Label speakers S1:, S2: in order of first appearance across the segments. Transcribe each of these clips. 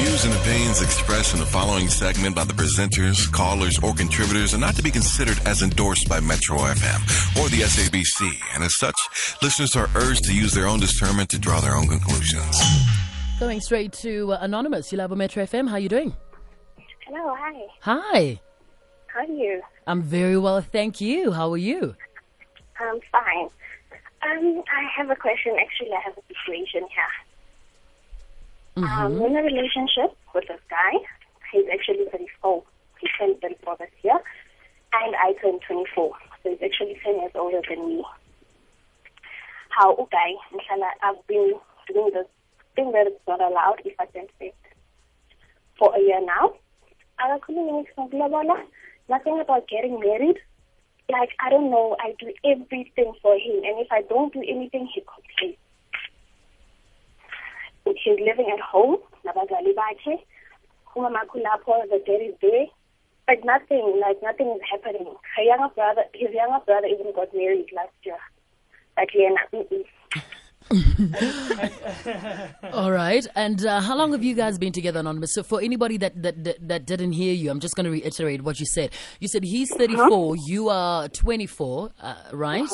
S1: views and opinions expressed in the following segment by the presenters, callers, or contributors are not to be considered as endorsed by Metro FM or the SABC, and as such, listeners are urged to use their own discernment to draw their own conclusions.
S2: Going straight to uh, Anonymous, you love Metro FM. How are you doing?
S3: Hello, hi.
S2: Hi.
S3: How are you?
S2: I'm very well, thank you. How are you?
S3: I'm fine. Um, I have a question. Actually, I have a situation here. Um, I'm in a relationship with this guy. He's actually 34. He turned 34 this year. And I turned 24. So he's actually 10 years older than me. How, okay, inshallah, I've been doing this thing that is not allowed if I don't fit for a year now. I couldn't nothing about getting married. Like, I don't know, I do everything for him. And if I don't do anything, he complains. He's living at home, nabazali bakhe. The dad is there. But nothing, like nothing is happening. Her younger brother, his younger brother even got married last year. But yeah, mm-mm.
S2: All right. And uh, how long have you guys been together, Anonymous? So, for anybody that, that, that, that didn't hear you, I'm just going to reiterate what you said. You said he's 34, you are 24, uh, right?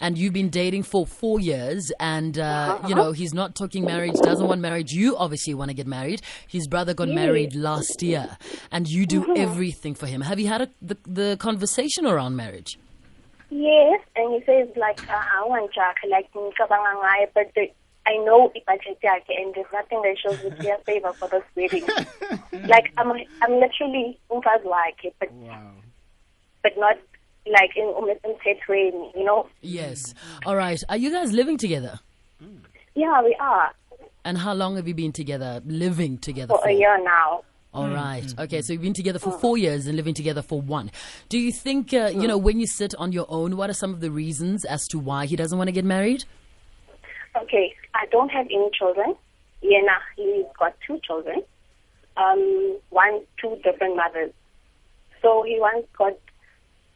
S2: And you've been dating for four years, and, uh, you know, he's not talking marriage, doesn't want marriage. You obviously want to get married. His brother got married last year, and you do everything for him. Have you had a, the, the conversation around marriage?
S3: Yes, and he says like, uh, I want Jack, like, ngicabanga ngaye, but the, I know ibudget yakhe and there's nothing that shows with their favor for this wedding. like, I'm, I'm literally umfazi wakhe, but, but not like in umthethweni, you know?
S2: Yes. All right. Are you guys living together?
S3: Yeah, we are
S2: And how long have you been together, living together
S3: for a year now.
S2: All right. Okay. So you've been together for four years and living together for one. Do you think, uh, you know, when you sit on your own, what are some of the reasons as to why he doesn't want to get married?
S3: Okay, I don't have any children. Yena, he's got two children. Um, one, two different mothers. So he once got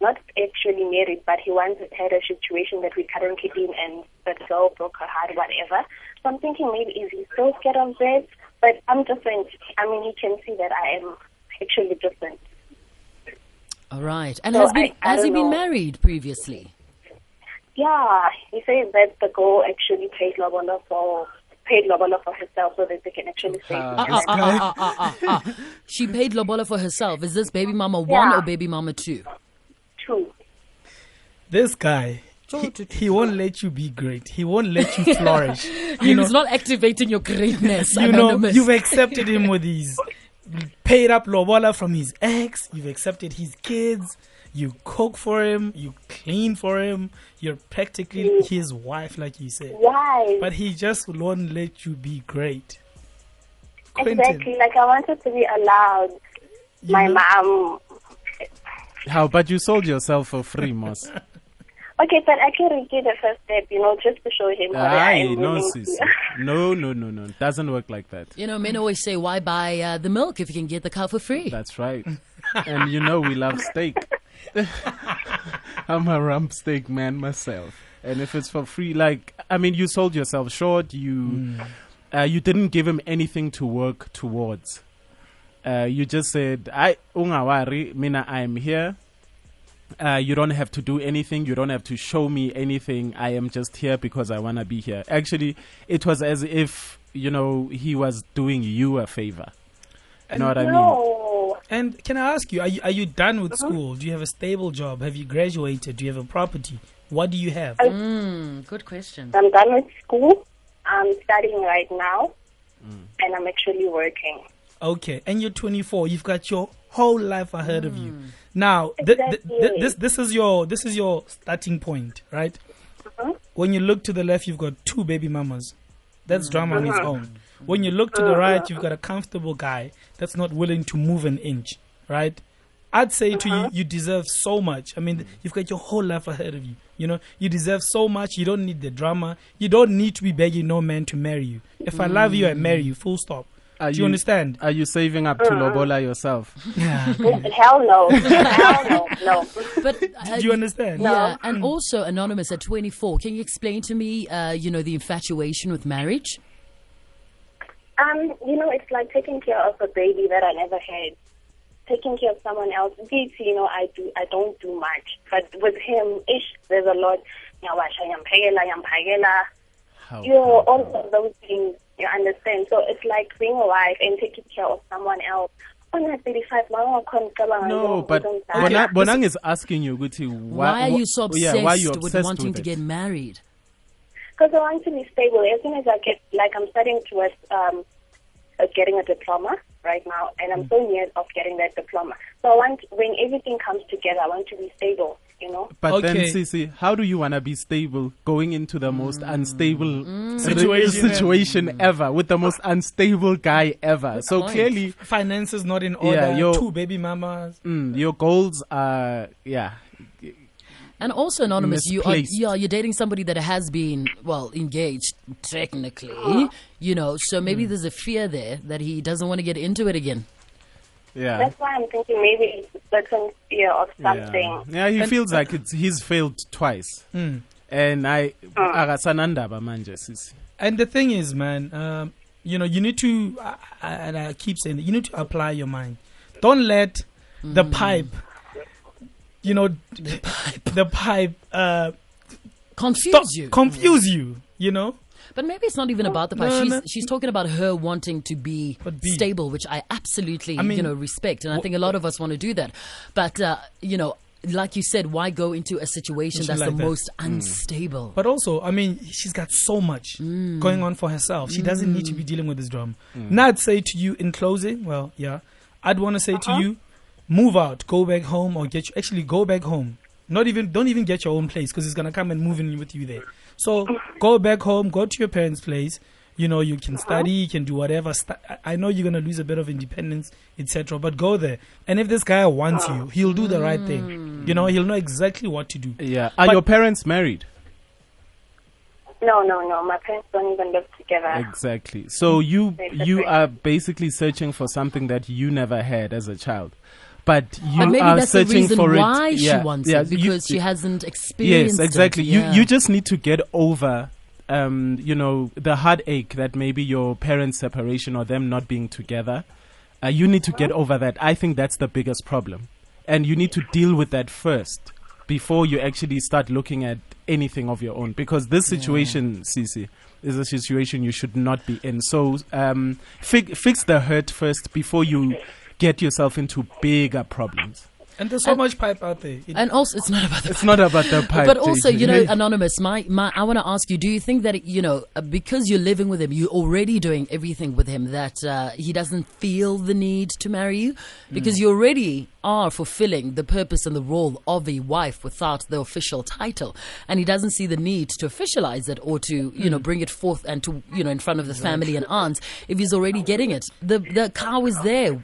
S3: not actually married, but he once had a situation that we're currently in, and that girl broke her heart, whatever. So I'm thinking maybe is he so scared of this? But I'm different. I mean, he can see that I am actually different.
S2: All right. And
S3: So
S2: has, been,
S3: I- I
S2: has he been
S3: know.
S2: married previously?
S3: Yeah, he says that the girl actually paid Lobola for paid Lobola for herself so that they can actually save
S2: ah, ah, ah, ah. She paid Lobola for herself. Is this baby mama one
S3: Yeah.
S2: or baby mama two?
S3: Two.
S4: This guy, he, he won't let you be great. He won't let you flourish.
S2: He
S4: you know,
S2: was not activating your greatness.
S4: you know, you've accepted him with his paid up lobola from his ex. You've accepted his kids. You cook for him. You clean for him. You're practically his wife, like you said.
S3: Why?
S4: But he just won't let you be great. Quentin,
S3: Exactly. Like I wanted to be allowed.
S4: you
S3: My
S4: know-
S3: mom.
S5: How? But you sold yourself for free, Moss.
S3: Okay, but I can give the first step, you know, just to show him that I
S5: Aye,
S3: am
S5: no, sis. No, no, no, no. It doesn't work like that.
S2: You know, men always say, why buy uh, the milk if you can get the cow for free?
S5: That's right. and you know we love steak. I'm a rump steak man myself. And if it's for free, like I mean, you sold yourself short. You uh, you didn't give him anything to work towards. Uh, you just said, "I ungawari, mina I'm here." Uh, you don't have to do anything. You don't have to show me anything. I am just here because I want to be here. Actually, it was as if you know he was doing you a favor. You know what I mean?
S3: No.
S4: And can I ask you, are you, are you done with school? Do you have a stable job? Have you graduated? Do you have a property? What do you have?
S2: Mm, good question.
S3: I'm done with school. I'm studying right now. And I'm actually working.
S4: Okay, and you're 24. You've got your whole life ahead of you. Mm. Now, th- th- th- this this is your this is your starting point, right? Uh-huh. When you look to the left, you've got two baby mamas. That's mm. drama on its uh-huh. own. When you look to the uh-huh. right, you've got a comfortable guy that's not willing to move an inch, right? I'd say to you, you deserve so much. I mean, you've got your whole life ahead of you. You know, you deserve so much. You don't need the drama. You don't need to be begging no man to marry you. If I love you, I marry you. Full stop.
S5: Are
S4: Do you understand?
S5: Are you saving up to Lobola yourself?
S4: Yeah.
S3: Hell no. Hell no. No.
S2: But uh,
S4: Do you understand?
S2: Yeah, and also anonymous at 24. Can you explain to me, uh, you know, the infatuation with marriage?
S3: Um, you know, it's like taking care of a baby that I never had. Taking care of someone else. This, you know, I do. I don't do much, but with him, ish, there's a lot. Nyawasha, nyampagela, nyampagela.
S5: How
S3: You know, all of those things. You understand? So it's like being a wife and taking care of someone else. On at 35, mama wakhona ucabanga
S5: No, but
S3: ongumdala.
S5: Bona- Bonang is asking you, Guti, why,
S2: Why are you so
S5: yeah,
S2: obsessed
S5: why are you obsessed with
S2: wanting
S5: with
S2: to get married?
S3: Because I want to be stable. As soon as I get, like, I'm studying towards um, uh, getting a diploma right now, and I'm so near of getting that diploma. So I want, when everything comes together, I want to be stable. You know.
S5: But then,
S4: Okay.
S5: Sisi, how do you want to be stable going into the most unstable re-
S4: Situation
S5: situation ever with the most unstable guy ever? So
S2: point.
S5: clearly,
S4: Finances not in order.
S5: Yeah, your-
S4: two baby mamas.
S5: mm, your goals are, yeah.
S2: And also, anonymous, you are
S5: Misplaced.
S2: yeah, you're dating somebody that has been well engaged technically, you know. So maybe
S5: Hmm.
S2: there's a fear there that he doesn't want to get into it again.
S5: Yeah.
S3: That's why I'm thinking maybe it's a certain fear of something.
S5: Yeah, yeah he
S4: And-
S5: feels like it's, he's failed twice.
S4: Mm.
S5: And I, akasanandaba manje, Sisi.
S4: And the thing is, man, um, you know, you need to, I, I, and I keep saying, it, you need to apply your mind. Don't let the
S2: Mm.
S4: pipe, you know, the pipe, the pipe uh,
S2: Confuse
S4: stop,
S2: you.
S4: confuse you. You know,
S2: But maybe it's not even about the past.
S4: No,
S2: she's
S4: no.
S2: she's talking about her wanting to be,
S4: be-
S2: stable, which I absolutely
S4: I mean,
S2: you know respect, and I think a lot of us want to do that. But uh, you know, like you said, why go into a situation
S4: Situation
S2: that's
S4: like
S2: the
S4: that.
S2: most unstable?
S4: but also, I mean, she's got so much
S2: Mm.
S4: going on for herself. She doesn't need to be dealing with this drama. Now, I'd say to you in closing, well, yeah, I'd want to say to you, move out, go back home, or get you actually go back home. Not even don't even get your own place because it's gonna come and move in with you there. So go back home, go to your parents' place. You know, you can study, you can do whatever. St- I- I know you're gonna lose a bit of independence, etc. But go there, and if this guy wants you, he'll do the right thing. You know, he'll know exactly what to do.
S5: Yeah. Are
S4: But-
S5: your parents married?
S3: No, no, no. My parents don't even live together.
S5: Exactly. So you you are basically searching for something that you never had as a child, but you
S2: maybe
S5: are
S2: that's the
S5: searching
S2: reason
S5: for
S2: why
S5: it.
S2: she
S5: yeah,
S2: wants
S5: yeah,
S2: it
S5: you-
S2: because she hasn't experienced it.
S5: Yes, exactly.
S2: It.
S5: You
S2: Yeah.
S5: you just need to get over, um, you know, the heartache that maybe your parents' separation or them not being together. Uh, you need to get over that. I think that's the biggest problem, and you need to deal with that first before you actually start looking at anything of your own. Because this situation, Sisi, is a situation you should not be in. So um, fi- fix the hurt first before you get yourself into bigger problems.
S4: And there's so
S2: And-
S4: much pipe out there. It-
S2: and also, it's not about the
S5: It's not about the pipe.
S2: but also,
S5: JJ.
S2: you know, anonymous. My, my, I want to ask you: Do you think that you know, uh, because you're living with him, you're already doing everything with him, that uh, he doesn't feel the need to marry you, because you already are fulfilling the purpose and the role of a wife without the official title, and he doesn't see the need to officialize it or to, you know, bring it forth and to, you know, in front of the family and aunts if he's already getting it. The the cow is there.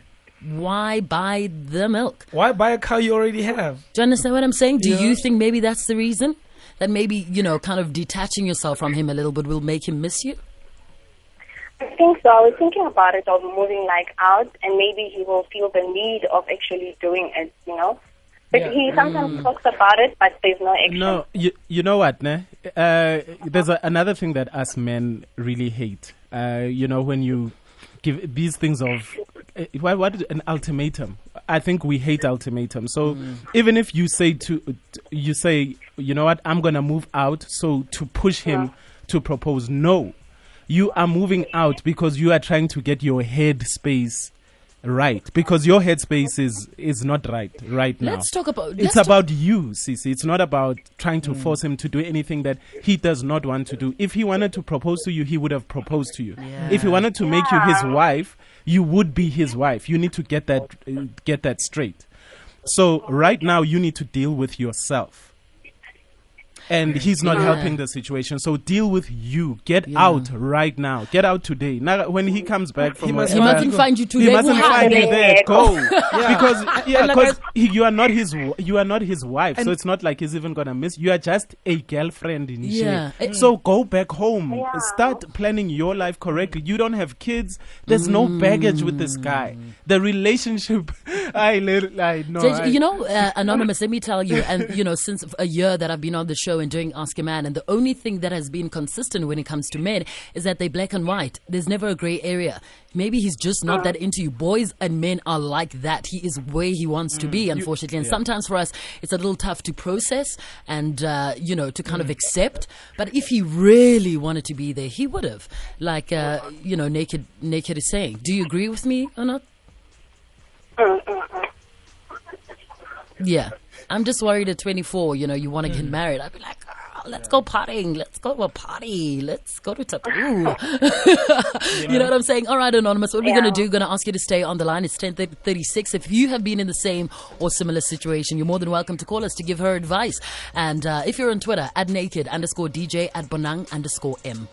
S2: Why buy the milk?
S4: Why buy a car you already have?
S2: Do you understand what I'm saying? Do
S4: Yeah.
S2: you think maybe that's the reason? That maybe, you know, kind of detaching yourself from him a little bit will make him miss you?
S3: I think so. I was thinking about it of moving like out, and maybe he will feel the need of actually doing it. You know, but
S4: Yeah.
S3: he sometimes talks about it, but there's no action.
S5: No, you, you know what, ne? Uh, there's a, another thing that us men really hate. Uh, you know, when you give these things of what, what is an ultimatum? I think we hate ultimatum. So mm. even if you say to you say, you know what, I'm gonna move out, so to push him to propose, no, you are moving out because you are trying to get your head space right because your headspace is is not right right now
S2: Let's talk about.
S5: it's
S2: let's talk-
S5: about you, Sisi. It's not about trying to force him to do anything that he does not want to do. If he wanted to propose to you, he would have proposed to you. If he wanted to make you his wife, you would be his wife. You need to get that uh, get that straight. So right now, you need to deal with yourself. And he's not
S2: Yeah.
S5: helping the situation. So deal with you. Get
S2: Yeah.
S5: out right now. Get out today. Now, when he comes back from
S4: He must,
S2: he mustn't find you today.
S5: he
S2: mustn't
S5: find you there. Go
S4: Yeah.
S5: because yeah, because you are not his you are not his wife, so it's not like he's even gonna miss. You are just a girlfriend in
S2: Yeah.
S5: shape. So go back home.
S3: Yeah.
S5: Start planning your life correctly. You don't have kids. There's no baggage with this guy. The relationship. I, lit- I know.
S2: Did-
S5: I-
S2: you know, uh, Anonymous, let me tell you, and you know, since a year that I've been on the show and doing Ask a Man, and the only thing that has been consistent when it comes to men is that they're black and white. There's never a gray area. Maybe he's just not uh, that into you. Boys and men are like that. He is where he wants to mm, be, unfortunately. And sometimes for us, it's a little tough to process and, uh, you know, to kind of mm. accept. But if he really wanted to be there, he would have. Like, uh, you know, Naked, Naked is saying. Do you agree with me or not? Uh, uh, yeah. I'm just worried at 24, you know, you want to get mm. married. I'd be like, let's go partying. Let's go to a party. Let's go to Tattoo. you know what I'm saying? All right, Anonymous, what are we're going to do, going to ask you to stay on the line. It's 1036. If you have been in the same or similar situation, you're more than welcome to call us to give her advice. And uh, if you're on Twitter, at naked underscore DJ, at bonang underscore M.